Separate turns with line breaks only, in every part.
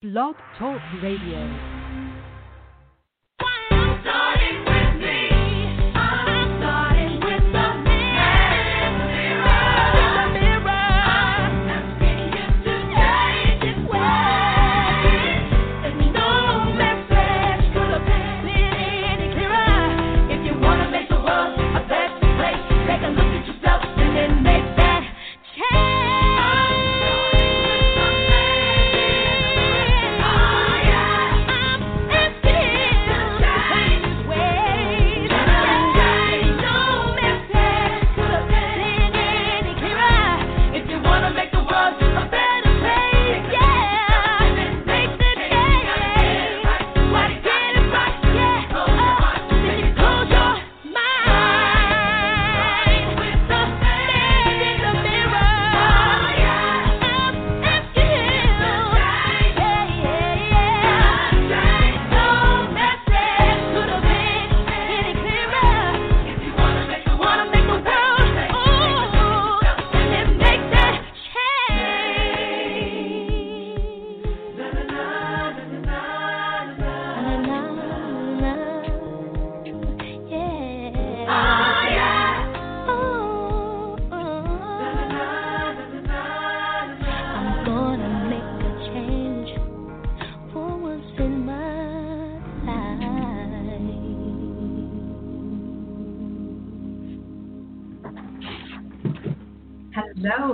Blog Talk Radio.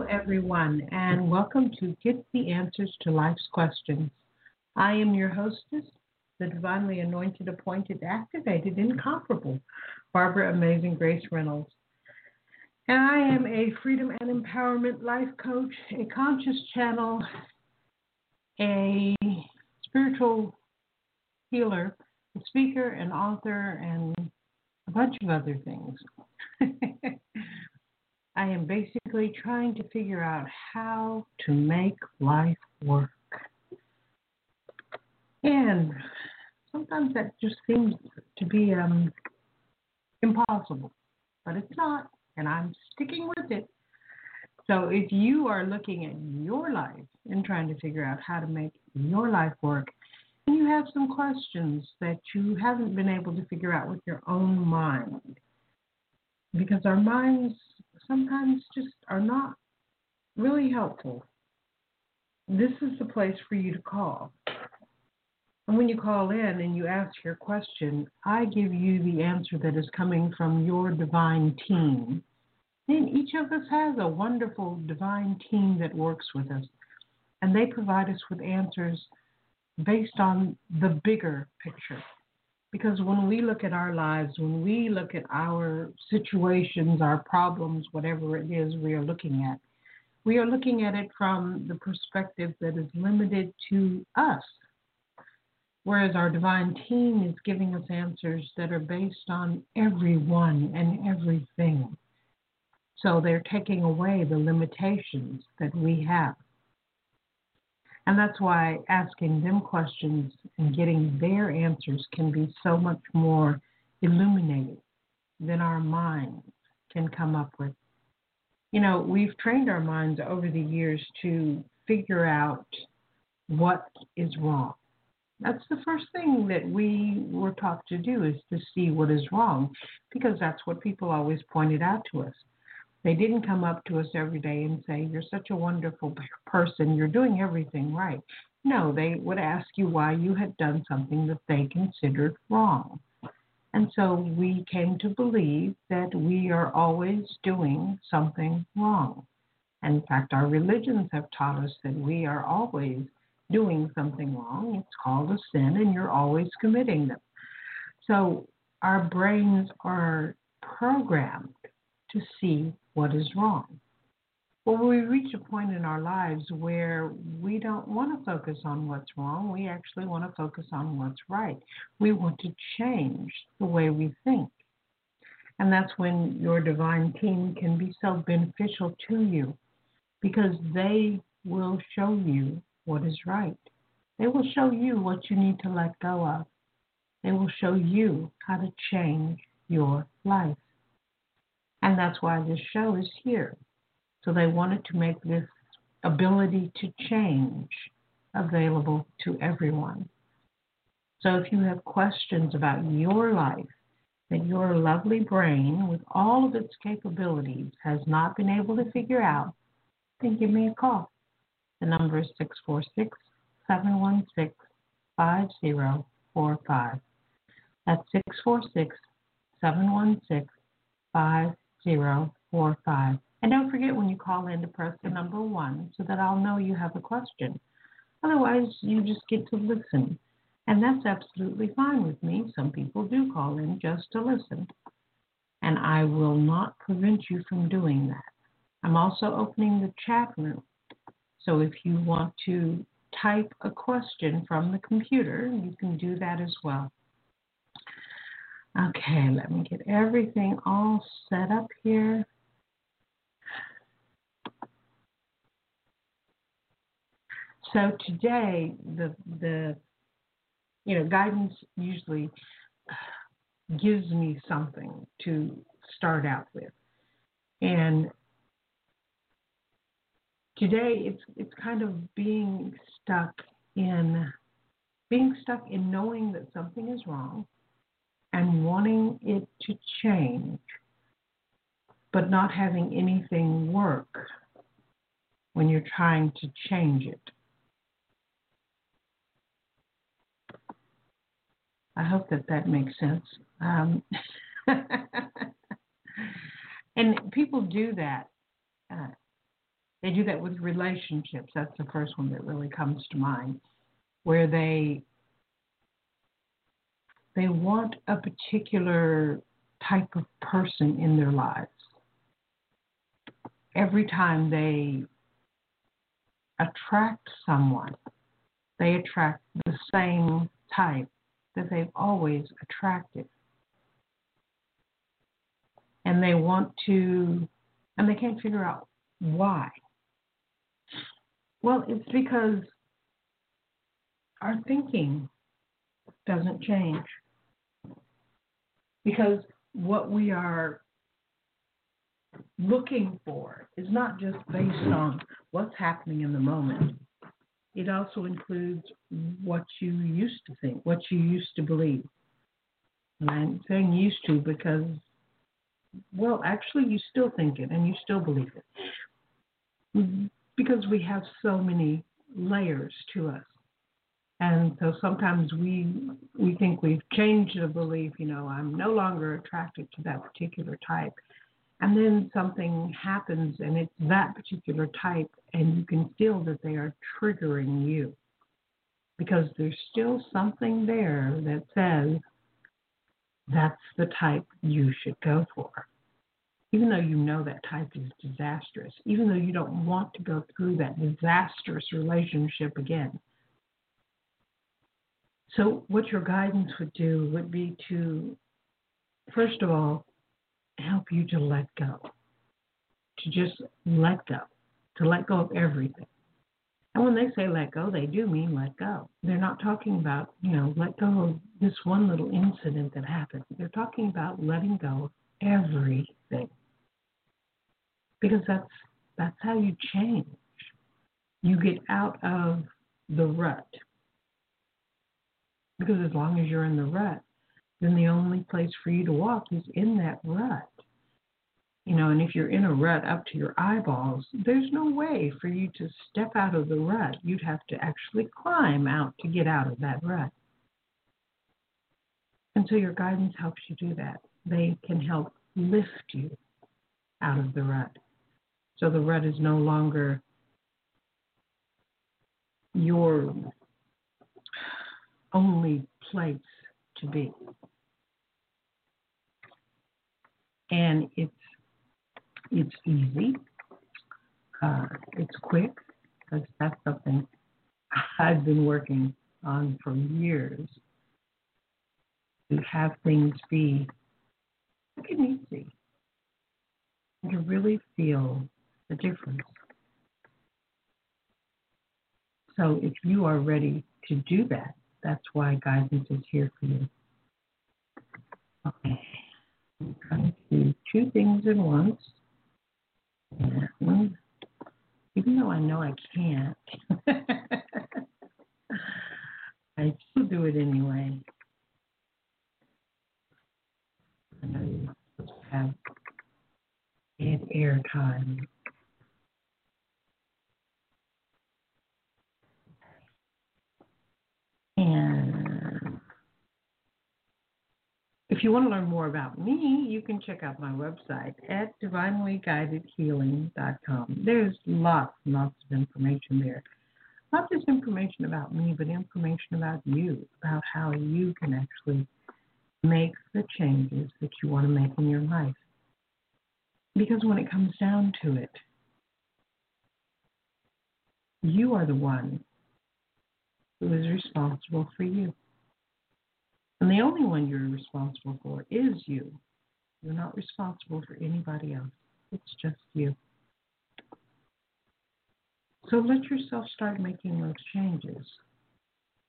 Everyone, and welcome to Get the Answers to Life's Questions. I am your hostess, the divinely anointed, appointed, activated, incomparable Barbara Amazing Grace Reynolds. And I am a freedom and empowerment life coach, a conscious channel, a spiritual healer, a speaker, an author, and a bunch of other things. I am basically trying to figure out how to make life work. And sometimes that just seems to be um, impossible, but it's not, and I'm sticking with it. So if you are looking at your life and trying to figure out how to make your life work, and you have some questions that you haven't been able to figure out with your own mind, because our minds sometimes just are not really helpful, this is the place for you to call. And when you call in and you ask your question, I give you the answer that is coming from your divine team. And each of us has a wonderful divine team that works with us. And they provide us with answers based on the bigger picture. Because when we look at our lives, when we look at our situations, our problems, whatever it is we are looking at, we are looking at it from the perspective that is limited to us. Whereas our divine team is giving us answers that are based on everyone and everything. So they're taking away the limitations that we have. And that's why asking them questions and getting their answers can be so much more illuminating than our minds can come up with. You know, we've trained our minds over the years to figure out what is wrong. That's the first thing that we were taught to do is to see what is wrong because that's what people always pointed out to us. They didn't come up to us every day and say, You're such a wonderful person, you're doing everything right. No, they would ask you why you had done something that they considered wrong. And so we came to believe that we are always doing something wrong. And in fact, our religions have taught us that we are always doing something wrong. It's called a sin, and you're always committing them. So our brains are programmed to see what is wrong. Well, we reach a point in our lives where we don't want to focus on what's wrong. We actually want to focus on what's right. We want to change the way we think. And that's when your divine team can be so beneficial to you because they will show you what is right. They will show you what you need to let go of. They will show you how to change your life. And that's why this show is here. So they wanted to make this ability to change available to everyone. So if you have questions about your life that your lovely brain, with all of its capabilities, has not been able to figure out, then give me a call. The number is 646 716 5045. That's 646 716 5045. And don't forget when you call in to press the number one so that I'll know you have a question. Otherwise, you just get to listen. And that's absolutely fine with me. Some people do call in just to listen. And I will not prevent you from doing that. I'm also opening the chat room. So if you want to type a question from the computer, you can do that as well. Okay, let me get everything all set up here. So today, the the you know guidance usually gives me something to start out with, and today it's it's kind of being stuck in being stuck in knowing that something is wrong and wanting it to change, but not having anything work when you're trying to change it. I hope that that makes sense. Um, and people do that. Uh, they do that with relationships. That's the first one that really comes to mind, where they they want a particular type of person in their lives. Every time they attract someone, they attract the same type that they've always attracted. And they want to, and they can't figure out why. Well, it's because our thinking doesn't change. Because what we are looking for is not just based on what's happening in the moment, it also includes what you used to think, what you used to believe. And I'm saying used to because, well, actually, you still think it and you still believe it. Because we have so many layers to us. And so sometimes we we think we've changed a belief, you know, I'm no longer attracted to that particular type. And then something happens and it's that particular type and you can feel that they are triggering you. Because there's still something there that says that's the type you should go for. Even though you know that type is disastrous even though you don't want to go through that disastrous relationship again so what your guidance would do would be to first of all help you to let go, to just let go, to let go of everything. And when they say let go, they do mean let go. They're not talking about, you know, let go of this one little incident that happened. They're talking about letting go of everything. Because that's that's how you change. You get out of the rut. Because as long as you're in the rut, then the only place for you to walk is in that rut. You know, and if you're in a rut up to your eyeballs, there's no way for you to step out of the rut. You'd have to actually climb out to get out of that rut. And so your guidance helps you do that. They can help lift you out of the rut. So the rut is no longer your only place to be. and it's it's easy. Uh, it's quick because that's something I've been working on for years. To have things be quick and easy, and to really feel the difference. So if you are ready to do that, that's why guidance is here for you. Okay. I'm trying to do two things at once. And even though I know I can't, I still do it anyway. I know to have air time. And if you want to learn more about me, you can check out my website at divinelyguidedhealing.com. There's lots and lots of information there. Not just information about me, but information about you, about how you can actually make the changes that you want to make in your life. Because when it comes down to it, you are the one who is responsible for you. And the only one you're responsible for is you. You're not responsible for anybody else. It's just you. So let yourself start making those changes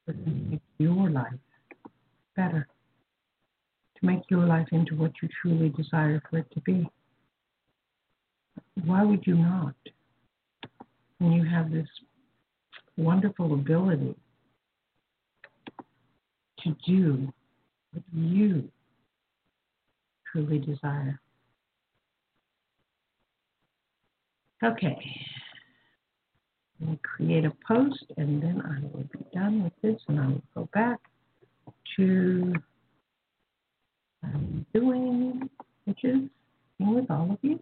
to make your life better, to make your life into what you truly desire for it to be. Why would you not? When you have this wonderful ability to do what you truly desire. Okay. I'll create a post and then I will be done with this and I will go back to um, doing, which is with all of you.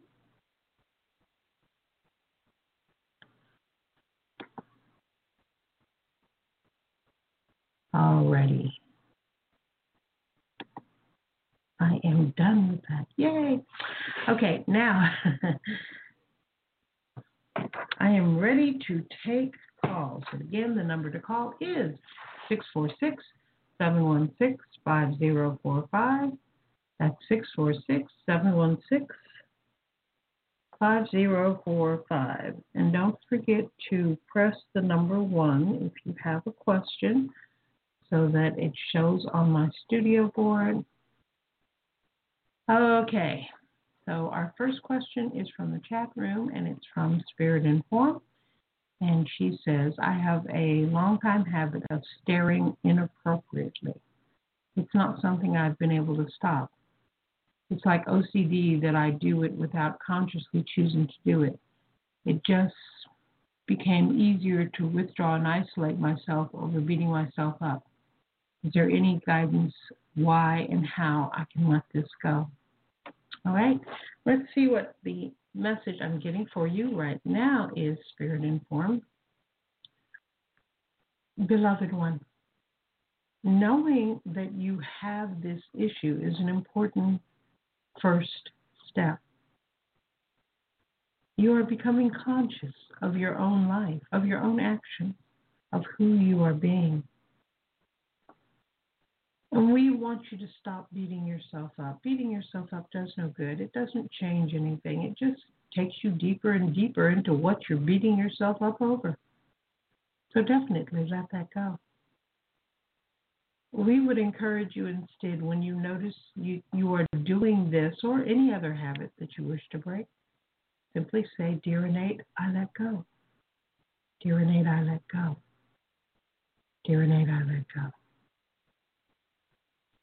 Alrighty. I am done with that. Yay. Okay, now I am ready to take calls. And again, the number to call is 646 716 5045. That's 646 716 5045. And don't forget to press the number one if you have a question so that it shows on my studio board Okay, so our first question is from the chat room and it's from Spirit Inform. And she says, I have a long time habit of staring inappropriately. It's not something I've been able to stop. It's like OCD that I do it without consciously choosing to do it. It just became easier to withdraw and isolate myself over beating myself up. Is there any guidance why and how I can let this go? All right, let's see what the message I'm getting for you right now is Spirit Informed. Beloved one, knowing that you have this issue is an important first step. You are becoming conscious of your own life, of your own actions, of who you are being. And we want you to stop beating yourself up. Beating yourself up does no good. It doesn't change anything. It just takes you deeper and deeper into what you're beating yourself up over. So definitely let that go. We would encourage you instead when you notice you, you are doing this or any other habit that you wish to break, simply say, Dear Innate, I let go. Dear Innate, I let go. Dear Innate, I let go.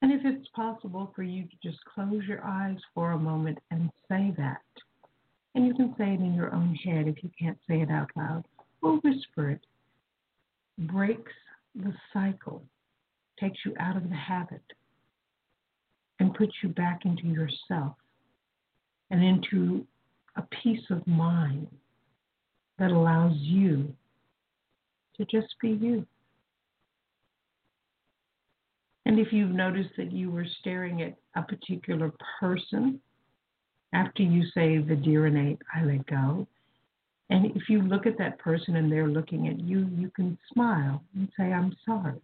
And if it's possible for you to just close your eyes for a moment and say that, and you can say it in your own head if you can't say it out loud, or whisper it, breaks the cycle, takes you out of the habit, and puts you back into yourself and into a peace of mind that allows you to just be you. And if you've noticed that you were staring at a particular person after you say the dear innate, I let go, and if you look at that person and they're looking at you, you can smile and say, I'm sorry.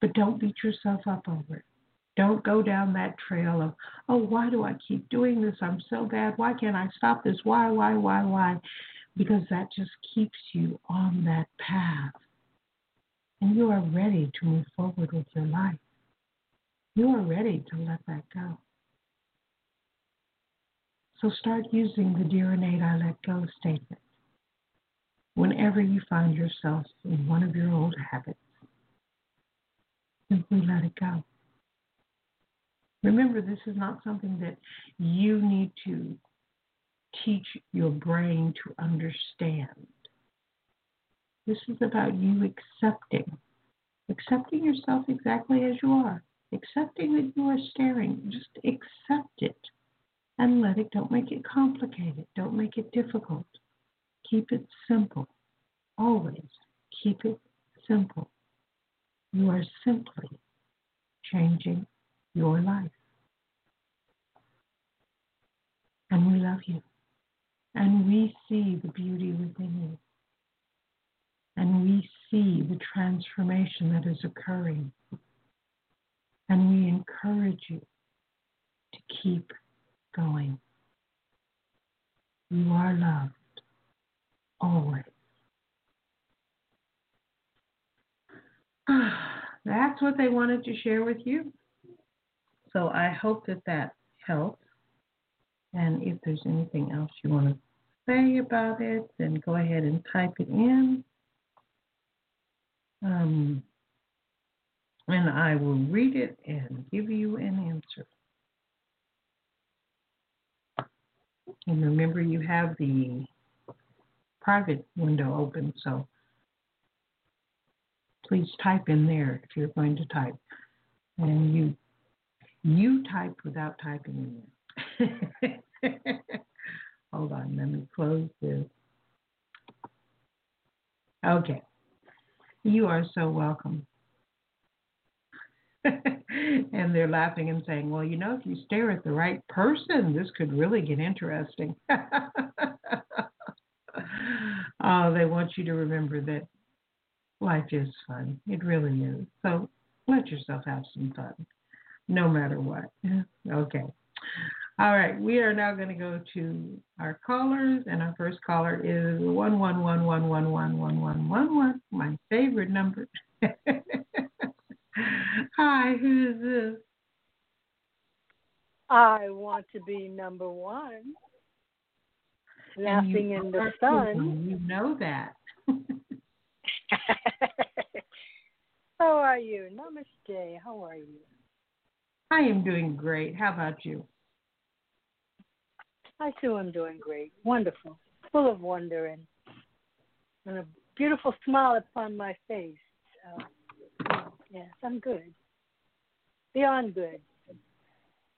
But don't beat yourself up over it. Don't go down that trail of, oh, why do I keep doing this? I'm so bad. Why can't I stop this? Why, why, why, why? Because that just keeps you on that path and you are ready to move forward with your life. You are ready to let that go. So start using the Dear Innate I Let Go statement. whenever you find yourself in one of your old habits, simply let it go. Remember, this is not something that you need to teach your brain to understand. This is about you accepting, accepting yourself exactly as you are, accepting that you are staring. Just accept it and let it. Don't make it complicated. Don't make it difficult. Keep it simple. Always keep it simple. You are simply changing your life. And we love you. And we see the beauty within you. And we see the transformation that is occurring. And we encourage you to keep going. You are loved always. That's what they wanted to share with you. So I hope that that helps. And if there's anything else you want to say about it, then go ahead and type it in. Um, and I will read it and give you an answer. And remember, you have the private window open, so please type in there if you're going to type. And you you type without typing in there. Hold on, let me close this. Okay. You are so welcome. and they're laughing and saying, Well, you know, if you stare at the right person, this could really get interesting. oh, they want you to remember that life is fun. It really is. So let yourself have some fun, no matter what. Okay. All right, we are now going to go to our callers, and our first caller is one one one one one one one one one one. My favorite number. Hi, who is this?
I want to be number one. Laughing in the sun.
You know that.
How are you? Namaste. How are you?
I am doing great. How about you?
I too am doing great. Wonderful. Full of wonder and, and a beautiful smile upon my face. yes, I'm good. Beyond good.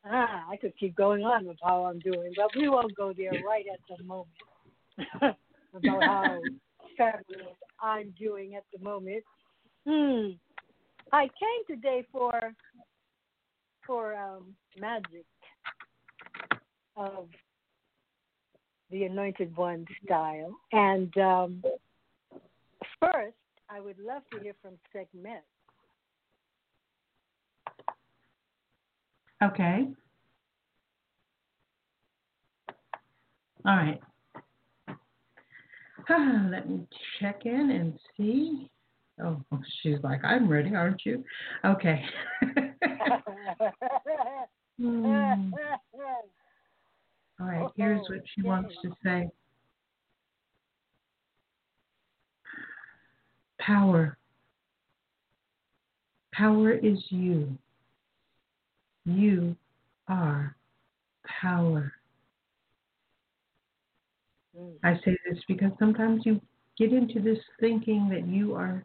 Ah, I could keep going on with how I'm doing, but we won't go there right at the moment. About how fabulous I'm doing at the moment. Hmm. I came today for for um, magic of the Anointed One style, and um, first I would love to hear from Sekhmet.
Okay. All right. Let me check in and see. Oh, she's like, I'm ready, aren't you? Okay. mm. All right, here's what she wants to say Power. Power is you. You are power. Mm. I say this because sometimes you get into this thinking that you are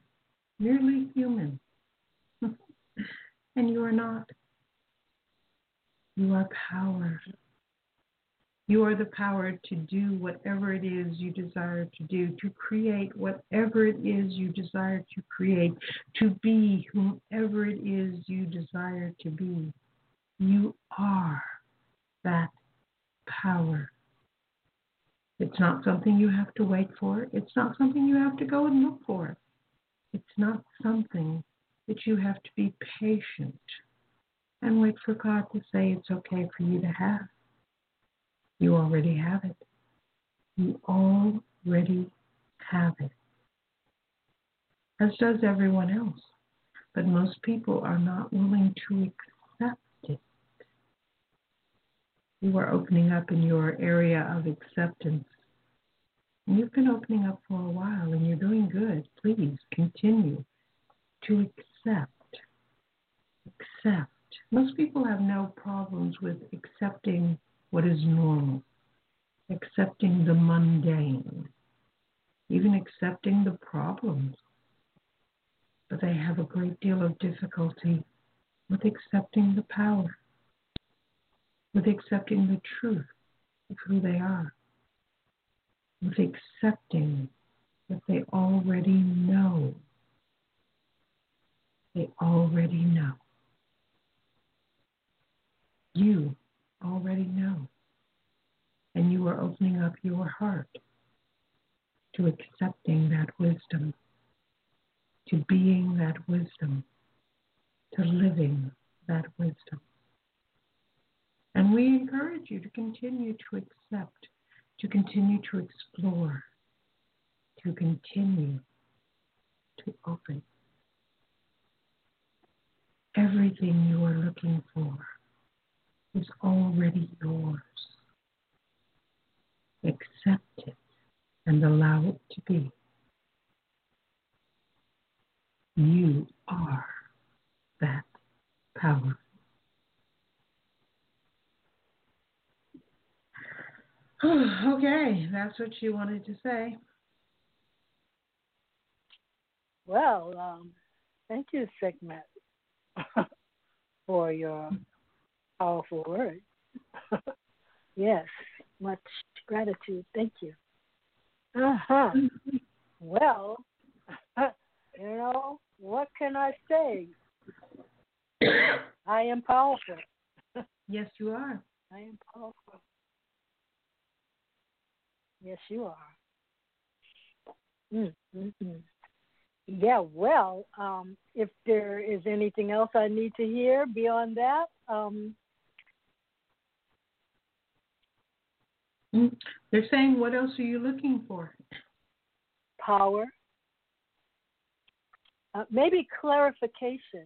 merely human, and you are not. You are power. You are the power to do whatever it is you desire to do, to create whatever it is you desire to create, to be whomever it is you desire to be. You are that power. It's not something you have to wait for. It's not something you have to go and look for. It's not something that you have to be patient and wait for God to say it's okay for you to have. You already have it. You already have it. As does everyone else. But most people are not willing to accept it. You are opening up in your area of acceptance And you've been opening up for a while and you're doing good. Please continue to accept. Accept. Most people have no problems with accepting what is normal, accepting the mundane, even accepting the problems. But they have a great deal of difficulty with accepting the power, with accepting the truth of who they are with accepting that they already know. They already know. You already know. And you are opening up your heart to accepting that wisdom, to being that wisdom, to living that wisdom. And we encourage you to continue to accept to continue to explore, to continue to open. Everything you are looking for is already yours. Accept it and allow it to be. You are that power. okay, that's what you wanted to say.
Well, um, thank you, Sekhmet, for your powerful word. yes, much gratitude. Thank you. Uh huh. Well, you know, what can I say? I am powerful.
yes, you are.
I am powerful. Yes, you are. Mm-hmm. Yeah, well, um, if there is anything else I need to hear beyond that, um,
they're saying, what else are you looking for?
Power. Uh, maybe clarification,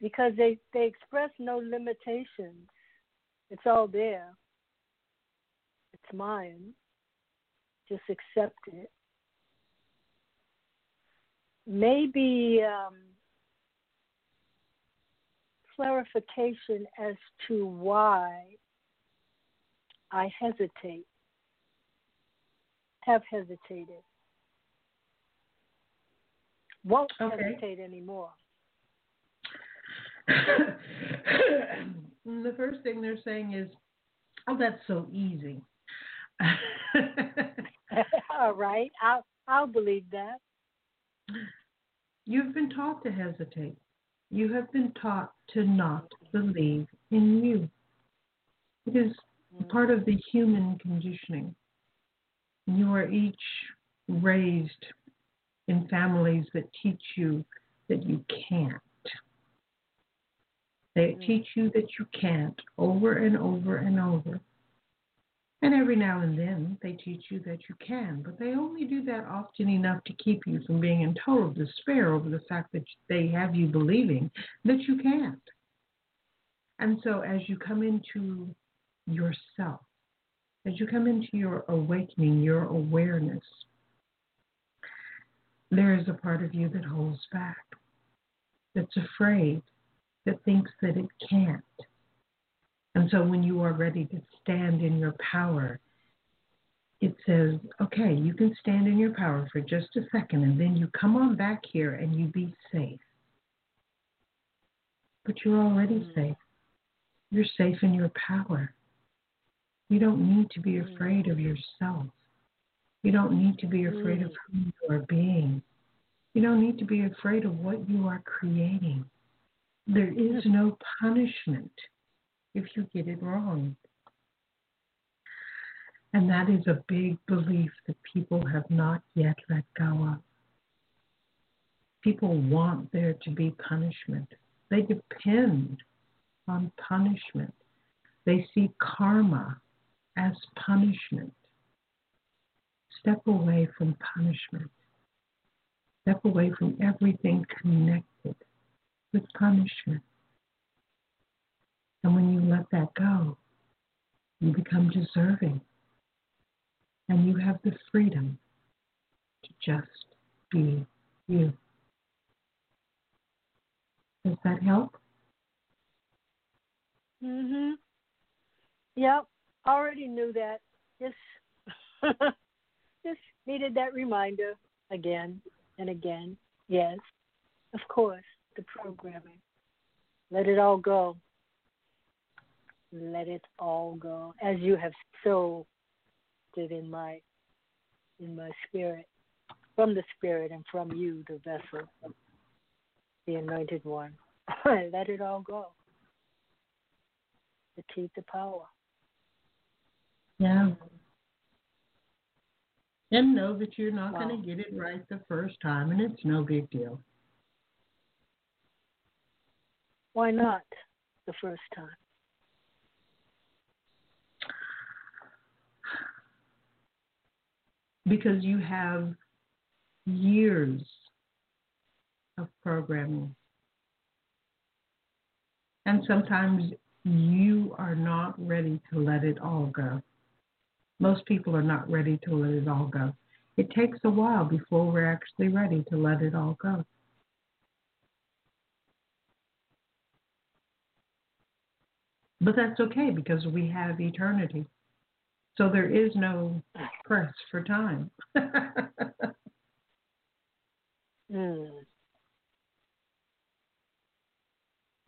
because they, they express no limitations. It's all there. It's mine. Just accept it. Maybe um, clarification as to why I hesitate, have hesitated, won't okay. hesitate anymore.
the first thing they're saying is, oh, that's so easy.
All right. I'll I'll believe that.
You've been taught to hesitate. You have been taught to not believe in you. It is mm-hmm. part of the human conditioning. You are each raised in families that teach you that you can't. They mm-hmm. teach you that you can't over and over and over. And every now and then they teach you that you can, but they only do that often enough to keep you from being in total despair over the fact that they have you believing that you can't. And so as you come into yourself, as you come into your awakening, your awareness, there is a part of you that holds back, that's afraid, that thinks that it can't. And so when you are ready to stand in your power, it says, okay, you can stand in your power for just a second, and then you come on back here and you be safe. But you're already mm. safe. You're safe in your power. You don't need to be mm. afraid of yourself. You don't need to be afraid of mm. who you are being. You don't need to be afraid of what you are creating. There is no punishment if you get it wrong. And that is a big belief that people have not yet let go of. People want there to be punishment. They depend on punishment. They see karma as punishment. Step away from punishment. Step away from everything connected with punishment. And when you let that go, you become deserving. and you have the freedom to just be you. Does that help?
Mhm. Yep. Already knew that. Just just needed that reminder again and again. Yes. Of course. The programming. Let it all go. Let it all go. As you have so did in my in my spirit. From the spirit and from you, the vessel, the anointed one. Let it all go. To keep the power.
Yeah. And know that you're not
Wow.
going to get it right the first time, and it's no big deal.
Why not the first time?
Because you have years of programming. And sometimes you are not ready to let it all go. Most people are not ready to let it all go. It takes a while before we're actually ready to let it all go. But that's okay because we have eternity. So there is no press for time.
Mm.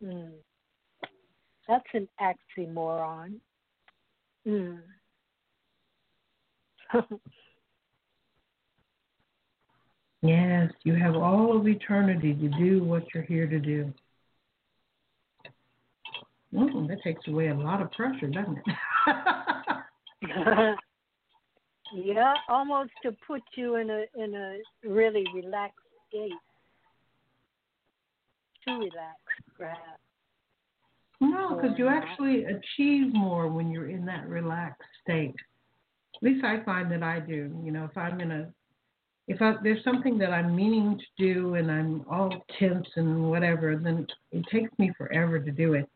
Mm. That's an oxymoron. Mm.
yes, you have all of eternity to do what you're here to do. Mm, that takes away a lot of pressure, doesn't it?
yeah, almost to put you in a in a really relaxed state. Too relaxed, perhaps.
no, because you actually achieve more when you're in that relaxed state. At least I find that I do. You know, if I'm in a if I, there's something that I'm meaning to do and I'm all tense and whatever, then it takes me forever to do it.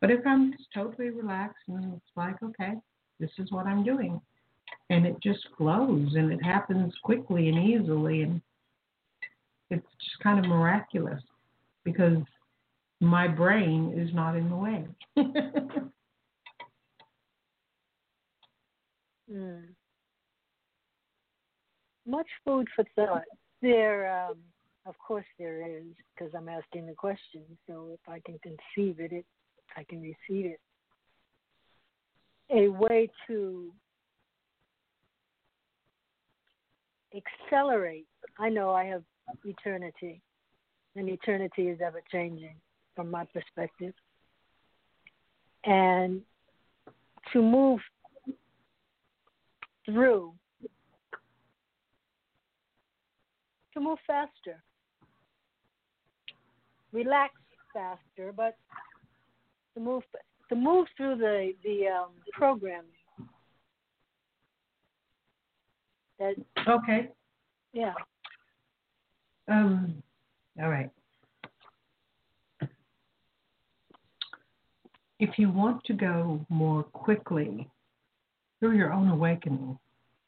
But if I'm just totally relaxed and it's like, okay, this is what I'm doing, and it just flows and it happens quickly and easily, and it's just kind of miraculous because my brain is not in the way.
Mm. Much food for thought. There, um, of course, there is, because I'm asking the question. So if I can conceive it, it, I can receive it. A way to accelerate. I know I have eternity, and eternity is ever changing from my perspective. And to move through to move faster. Relax faster, but to move to move through the the um, programming. That
okay.
yeah.
Um. All right. If you want to go more quickly through your own awakening,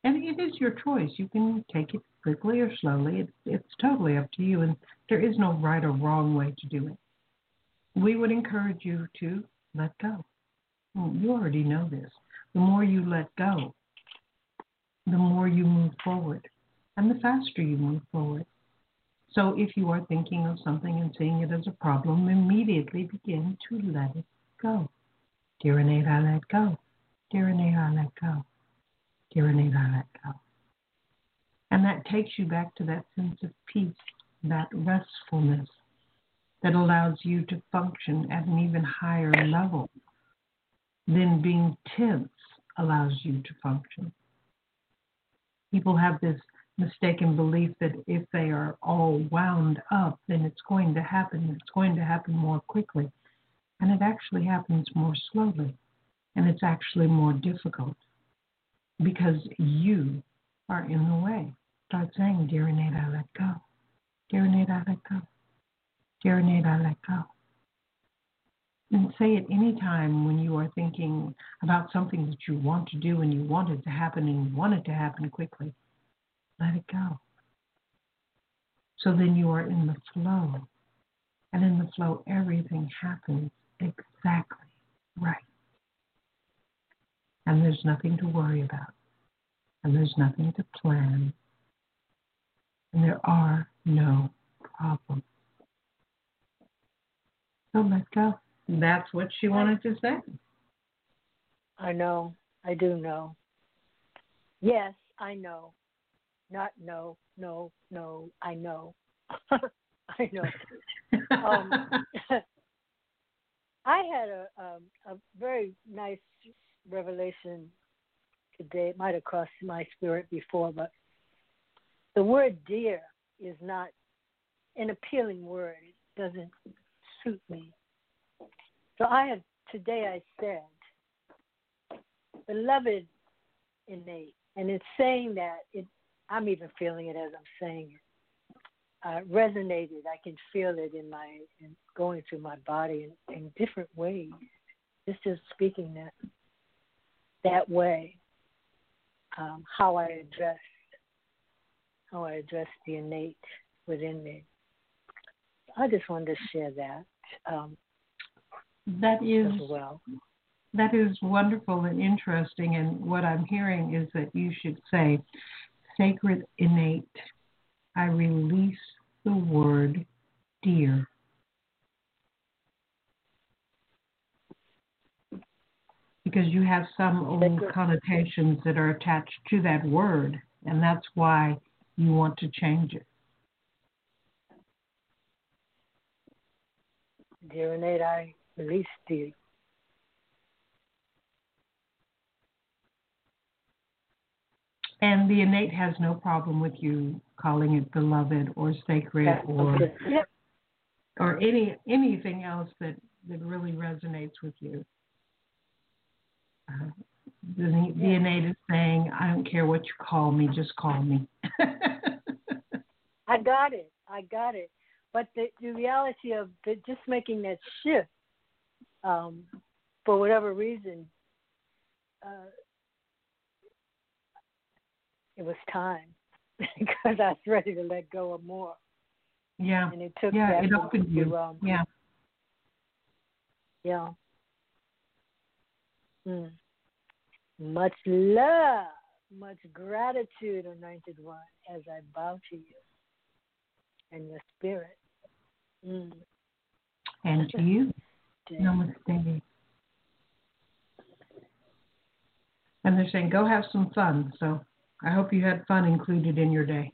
and it is your choice, you can take it quickly or slowly. It's it's totally up to you, and there is no right or wrong way to do it. We would encourage you to let go. You already know this. The more you let go, the more you move forward, and the faster you move forward. So if you are thinking of something and seeing it as a problem, immediately begin to let it go. Dear Innate, I let go. Dear I let go. Dear I let go. And that takes you back to that sense of peace, that restfulness that allows you to function at an even higher level than being tense allows you to function. People have this mistaken belief that if they are all wound up, then it's going to happen. It's going to happen more quickly. And it actually happens more slowly. And it's actually more difficult because you are in the way. Start saying, Dear Innate, I let go. Dear Innate, I let go. Dear Innate, I let go. And say it any time when you are thinking about something that you want to do and you want it to happen and you want it to happen quickly. Let it go. So then you are in the flow. And in the flow, everything happens exactly right. And there's nothing to worry about. And there's nothing to plan. And there are no problems. So let go. That's what she wanted to say.
I know. I do know. Yes, I know. Not no, no, no. I know. I know. Um, I had a um, a very nice revelation today. It might have crossed my spirit before, but the word dear is not an appealing word. It doesn't suit me. So I have today I said, beloved innate, and it's saying that it. I'm even feeling it as I'm saying it. Uh, resonated. I can feel it in my in going through my body in, in different ways. Just just speaking that that way. Um, how I address how I address the innate within me. I just wanted to share that. Um,
that is
as well.
That is wonderful and interesting. And what I'm hearing is that you should say, sacred innate. I release the word dear. Because you have some old connotations that are attached to that word, and that's why you want to change it.
Dear innate, I release dear.
And the innate has no problem with you calling it beloved or sacred or
yep.
or any anything else that that really resonates with you. Uh, the,
Yeah.
is saying, "I don't care what you call me, just call me."
I got it. I got it. But the, the reality of the, just making that shift, um, for whatever reason, uh, it was time because I was ready to let go of more,
yeah,
and it took
yeah,
that
it opened
to,
you.
um,
Yeah,
Yeah. Mm. Much love, much gratitude, Anointed One, as I bow to you and your spirit. Mm.
and to you, namaste. And they're saying, "Go have some fun." So I hope you had fun included in your day.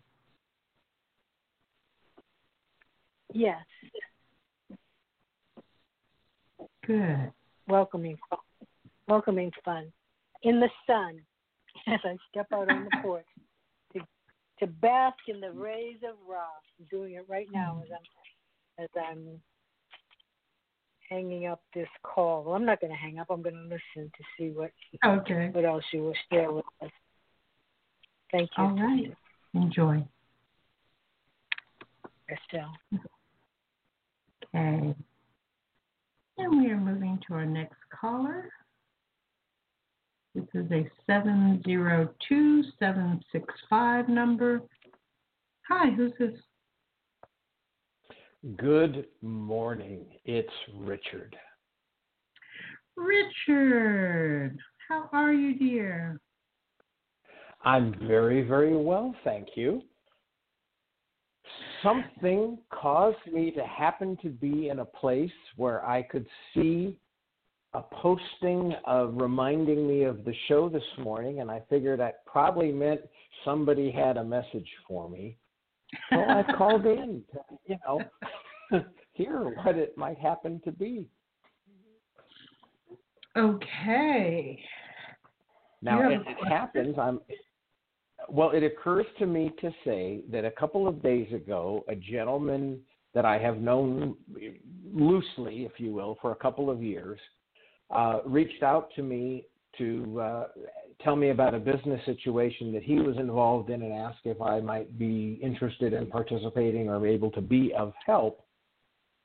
Yes,
Good.
welcoming, welcoming fun in the sun as I step out on the porch to to bask in the rays of Ra. I'm doing it right now as I'm as I'm hanging up this call. Well, I'm not going to hang up. I'm going to listen to see what
Okay.
what else you will share with us. Thank you.
All right. Enjoy.
Estelle.
Okay. And we are moving to our next caller. This is a 702765 number. Hi, who's this?
Good morning. It's Richard.
Richard. How are you, dear?
I'm very, very well, thank you. Something caused me to happen to be in a place where I could see a posting of reminding me of the show this morning, and I figured that probably meant somebody had a message for me. So I called in to, you know, hear what it might happen to be.
Okay.
Now, as it happens, I'm well. It occurs to me to say that a couple of days ago, a gentleman that I have known loosely, if you will, for a couple of years, uh, reached out to me to uh, tell me about a business situation that he was involved in and asked if I might be interested in participating or able to be of help.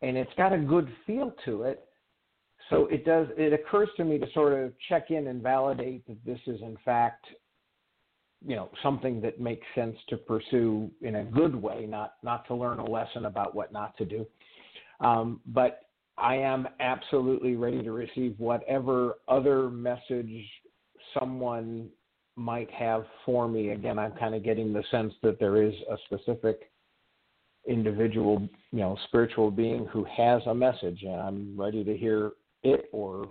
And it's got a good feel to it. so it does. It occurs to me to sort of check in and validate that this is in fact, you know, something that makes sense to pursue in a good way, not not to learn a lesson about what not to do. Um, but I am absolutely ready to receive whatever other message someone might have for me. Again, I'm kind of getting the sense that there is a specific individual, you know, spiritual being who has a message, and I'm ready to hear it or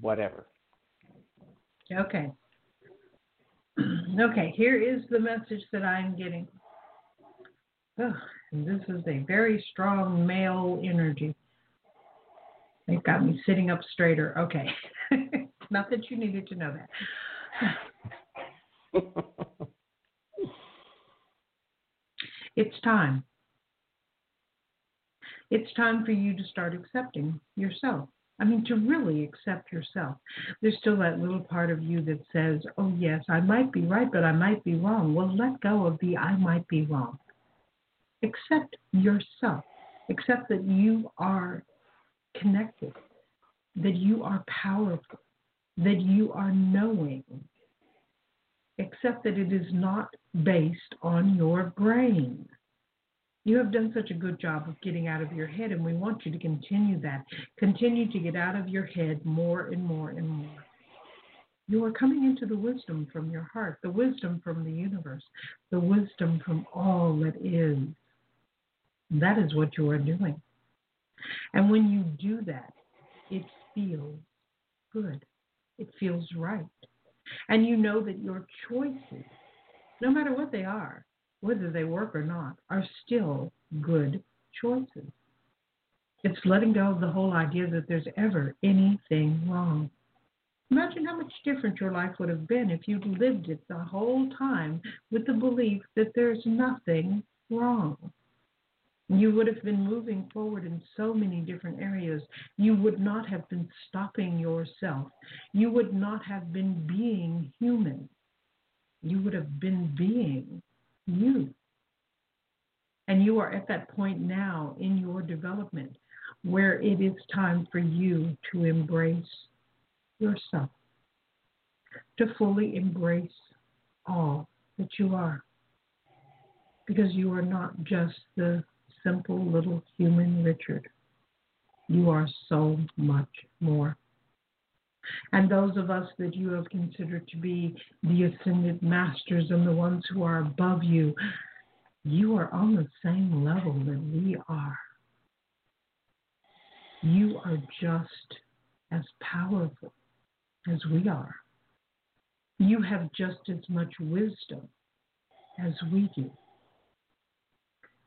whatever.
Okay. Okay, here is the message that I'm getting. This is a very strong male energy. They've got me sitting up straighter. Okay. Not that you needed to know that. it's time. It's time for you to start accepting yourself. I mean, to really accept yourself. There's still that little part of you that says, oh, yes, I might be right, but I might be wrong. Well, let go of the I might be wrong. Accept yourself. Accept that you are connected, that you are powerful, that you are knowing. except that it is not based on your brain. You have done such a good job of getting out of your head, and we want you to continue that. Continue to get out of your head more and more and more. You are coming into the wisdom from your heart, the wisdom from the universe, the wisdom from all that is. That is what you are doing. And when you do that, it feels good. It feels right. And you know that your choices, no matter what they are, whether they work or not, are still good choices. It's letting go of the whole idea that there's ever anything wrong. Imagine how much different your life would have been if you'd lived it the whole time with the belief that there's nothing wrong. You would have been moving forward in so many different areas. You would not have been stopping yourself. You would not have been being human. You would have been being you. And you are at that point now in your development where it is time for you to embrace yourself, to fully embrace all that you are. Because you are not just the simple little human Richard. You are so much more. And those of us that you have considered to be the ascended masters and the ones who are above you, you are on the same level that we are. You are just as powerful as we are. You have just as much wisdom as we do.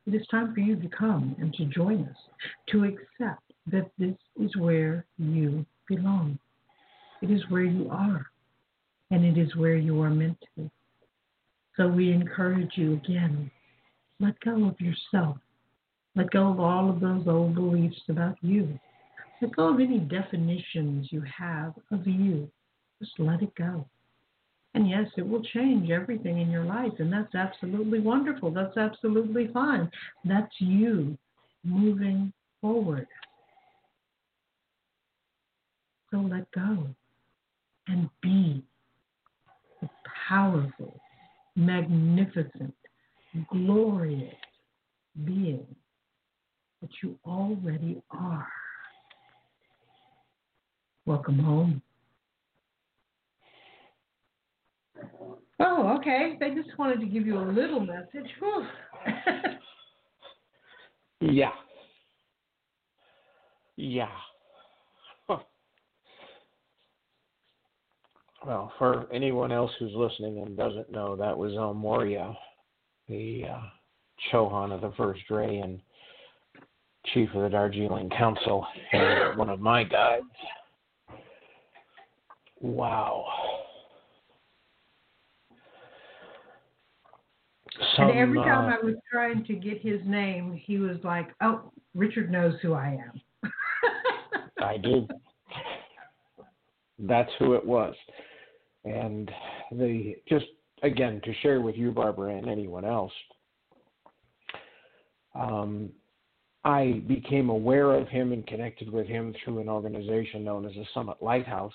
It is time for you to come and to join us, to accept that this is where you belong. It is where you are, and it is where you are meant to be. So we encourage you again let go of yourself. Let go of all of those old beliefs about you. Let go of any definitions you have of you. Just let it go. And yes, it will change everything in your life, and that's absolutely wonderful. That's absolutely fine. That's you moving forward. So let go and be the powerful, magnificent, glorious being that you already are. Welcome home. Oh, okay. They just wanted to give you a little message.
yeah. Yeah. Well, for anyone else who's listening and doesn't know, that was El Morya, the uh, Chohan of the First Ray and chief of the Darjeeling Council, and one of my guides. Wow.
Some, and every time uh, I was trying to get his name, he was like, "Oh, Richard knows who I am."
I did. That's who it was. And the just again to share with you, Barbara, and anyone else, um, I became aware of him and connected with him through an organization known as the Summit Lighthouse,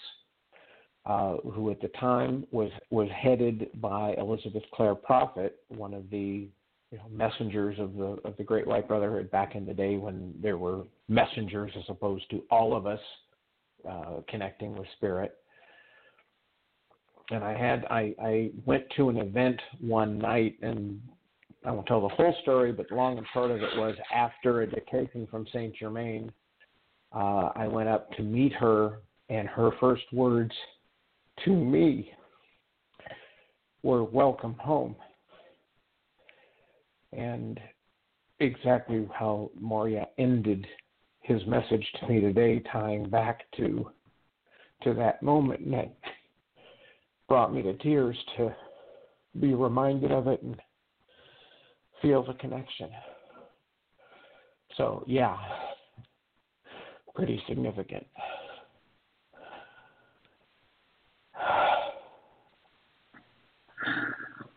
uh, who at the time was was headed by Elizabeth Clare Prophet, one of the you know, messengers of the of the Great White Brotherhood back in the day when there were messengers as opposed to all of us uh, connecting with spirit. And I had I, I went to an event one night and I won't tell the whole story, but long and short of it was after a dictation from Saint Germain, uh, I went up to meet her, and her first words to me were "Welcome home." And exactly how Morya ended his message to me today, tying back to to that moment, and that brought me to tears to be reminded of it and feel the connection. So, yeah, pretty significant.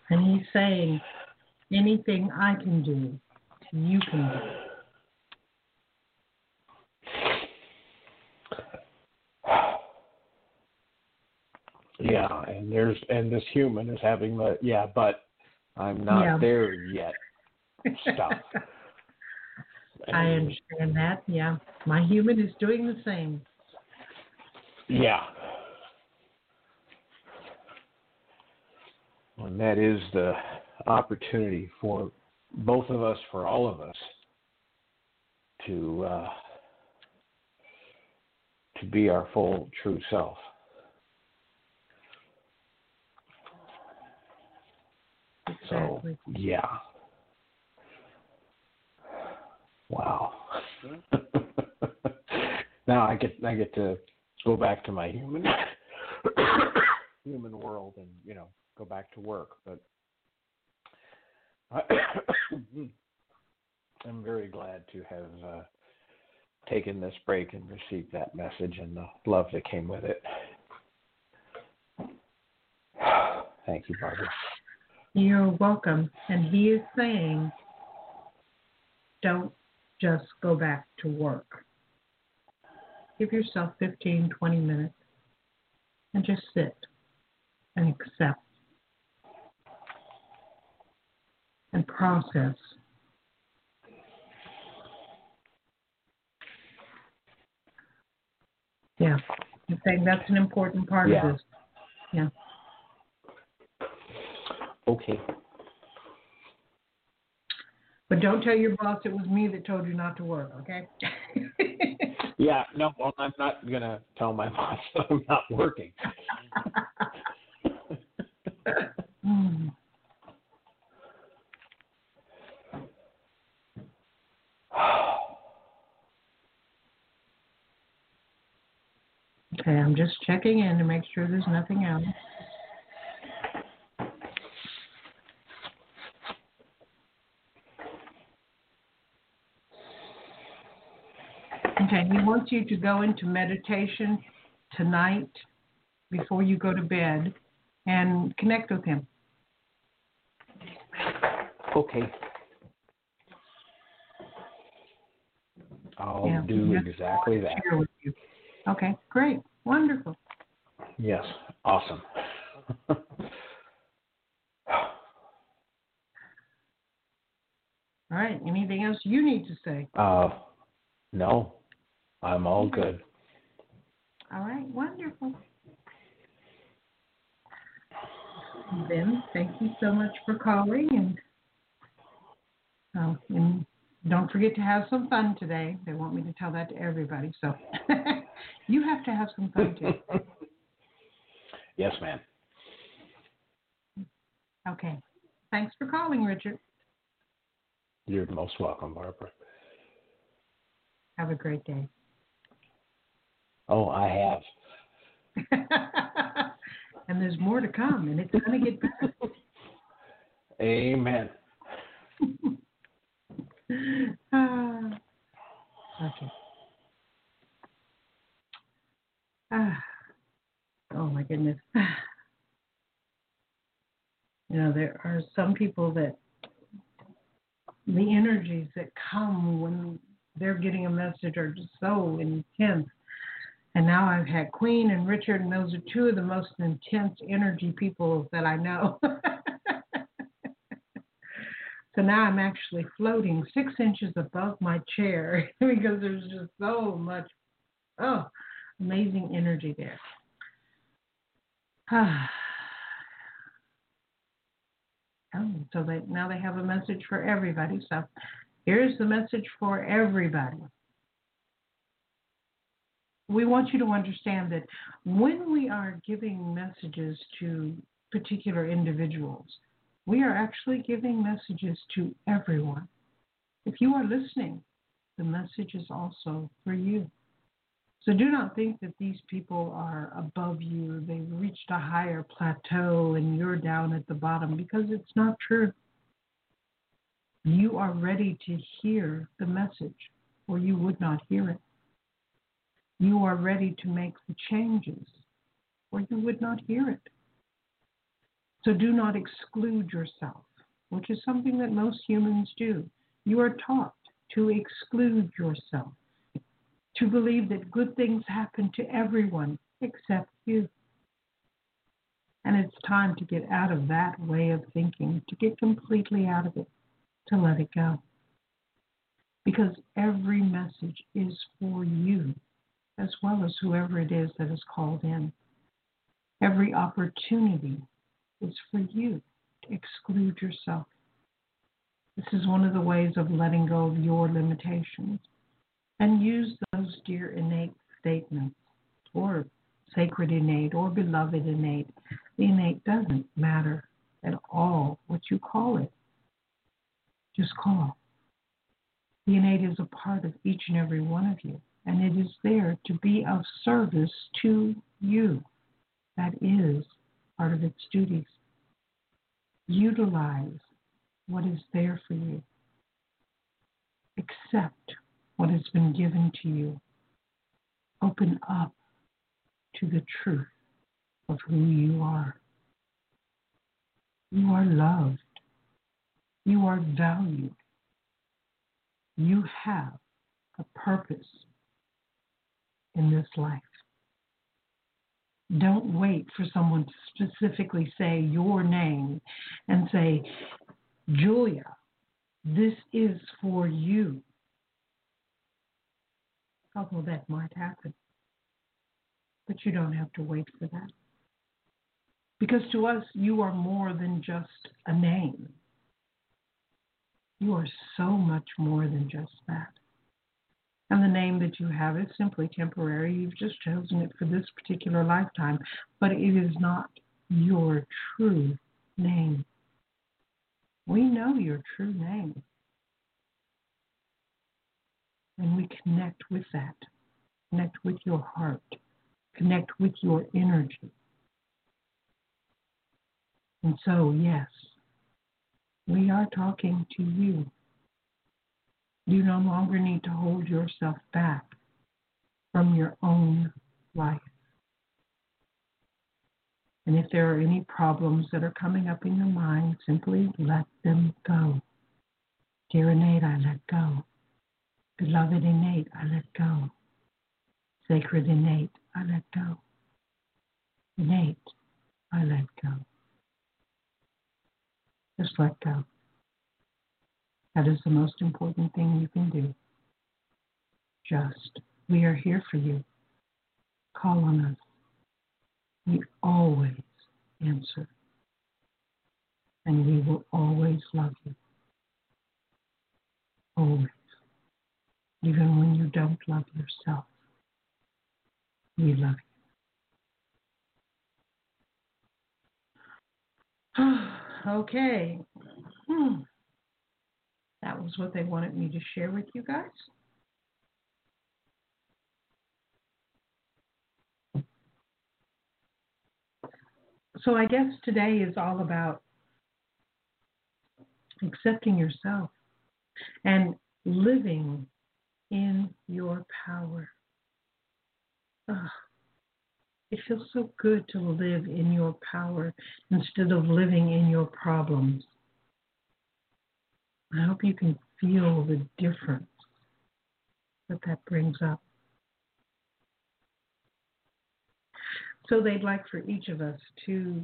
And he's saying, anything I can do, you can do.
Yeah, and there's and this human is having the yeah, but I'm not
Yeah.
there yet. Stuff.
I understand that. Yeah. My human is doing the same.
Yeah. And that is the opportunity for both of us, for all of us, to uh, to be our full true self.
Exactly.
So yeah. Wow. now I get I get to go back to my human human world and you know go back to work, but I, I'm very glad to have uh, taken this break and received that message and the love that came with it. Thank you, Barbara.
You're welcome. And he is saying, don't just go back to work. Give yourself 15, 20 minutes and just sit and accept and process. Yeah, I'm saying that's an important part
Yeah.
of this. Yeah.
Okay.
But don't tell your boss it was me that told you not to work, okay?
Yeah, no, well, I'm not gonna tell my boss that I'm not working.
Hmm. Okay, I'm just checking in to make sure there's nothing else. Okay, he wants you to go into meditation tonight before you go to bed and connect with him.
Okay. I'll
Yeah,
do exactly that.
Share with you. Okay, great, wonderful.
Yes, awesome.
All right, anything else you need to say?
uh, no, I'm all good.
All right, wonderful. Ben, thank you so much for calling, and uh, and don't forget to have some fun today. They want me to tell that to everybody, so you have to have some fun too.
yes, ma'am.
Okay, thanks for calling, Richard.
You're most welcome, Barbara.
Have a great day.
Oh, I have.
and there's more to come, and it's going to get better.
Amen.
Ah, okay. Ah, oh my goodness. You know, there are some people that the energies that come when they're getting a message are just so intense. And now I've had Queen and Richard, and those are two of the most intense energy people that I know. so now I'm actually floating six inches above my chair because there's just so much, oh, amazing energy there. oh, so they, now they have a message for everybody. So here's the message for everybody we want you to understand that when we are giving messages to particular individuals, we are actually giving messages to everyone. If you are listening, the message is also for you. So do not think that these people are above you, they've reached a higher plateau and you're down at the bottom because it's not true. You are ready to hear the message, or you would not hear it you are ready to make the changes, or you would not hear it. So do not exclude yourself, which is something that most humans do. You are taught to exclude yourself, to believe that good things happen to everyone except you. And it's time to get out of that way of thinking, to get completely out of it, to let it go. Because every message is for you as well as whoever it is that is called in. Every opportunity is for you to exclude yourself. This is one of the ways of letting go of your limitations and use those dear innate statements or sacred innate or beloved innate. The innate doesn't matter at all what you call it. Just call. The innate is a part of each and every one of you and it is there to be of service to you. That is part of its duties. Utilize what is there for you. Accept what has been given to you. Open up to the truth of who you are. You are loved. You are valued. You have a purpose in this life. Don't wait for someone to specifically say your name and say, Julia, this is for you. Although that might happen. But you don't have to wait for that. Because to us, you are more than just a name. You are so much more than just that. And the name that you have is simply temporary. You've just chosen it for this particular lifetime, but it is not your true name. We know your true name. And we connect with that, connect with your heart, connect with your energy. And so, yes, we are talking to you. You no longer need to hold yourself back from your own life. And if there are any problems that are coming up in your mind, simply let them go. Dear innate, I let go. Beloved innate, I let go. Sacred innate, I let go. Innate, I let go. Just let go. That is the most important thing you can do. Just, we are here for you. Call on us. We always answer. And we will always love you. Always. Even when you don't love yourself, we love you. okay. Hmm. That was what they wanted me to share with you guys. So I guess today is all about accepting yourself and living in your power. Oh, it feels so good to live in your power instead of living in your problems. I hope you can feel the difference that that brings up. So they'd like for each of us to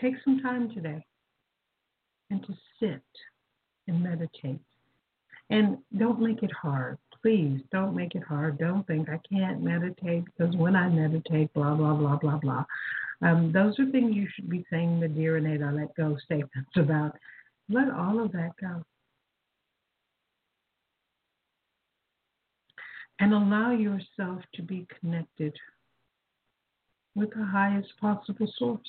take some time today and to sit and meditate. And don't make it hard. Please don't make it hard. Don't think I can't meditate because when I meditate, blah, blah, blah, blah, blah. Um, those are things you should be saying the Dear Innate Let Go statements about. Let all of that go. And allow yourself to be connected with the highest possible source.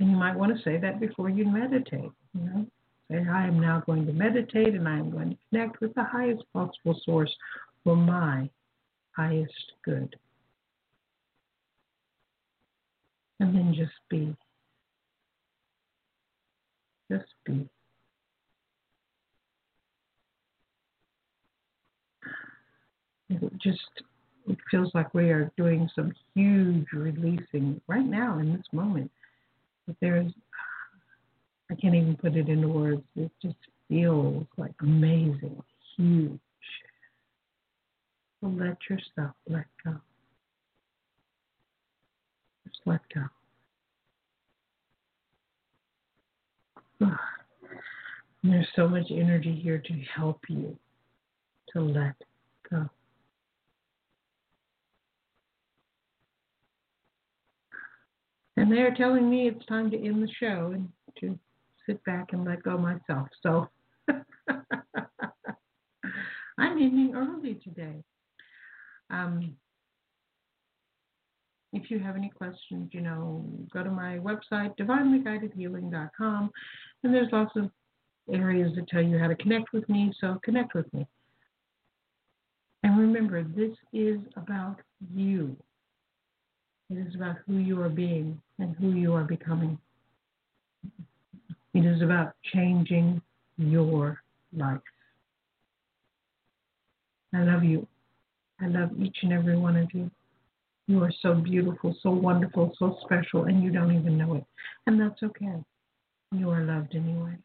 And you might want to say that before you meditate. You know, say, I am now going to meditate and I am going to connect with the highest possible source for my highest good. And then just be. Just be. It just it feels like we are doing some huge releasing right now in this moment. But there's, I can't even put it into words. It just feels like amazing, huge. So let yourself let go. Just let go. There's so much energy here to help you to let go. And they're telling me it's time to end the show and to sit back and let go myself. So I'm ending early today. Um, if you have any questions, you know, go to my website, divinelyguidedhealing.com, and there's lots of areas that tell you how to connect with me, so connect with me. And remember, this is about you. It is about who you are being and who you are becoming. It is about changing your life. I love you. I love each and every one of you. You are so beautiful, so wonderful, so special, and you don't even know it. And that's okay. You are loved anyway.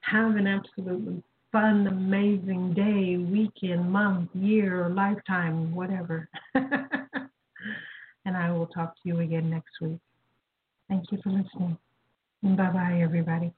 Have an absolutely fun, amazing day, weekend, month, year, lifetime, whatever. and I will talk to you again next week. Thank you for listening. Bye bye, everybody.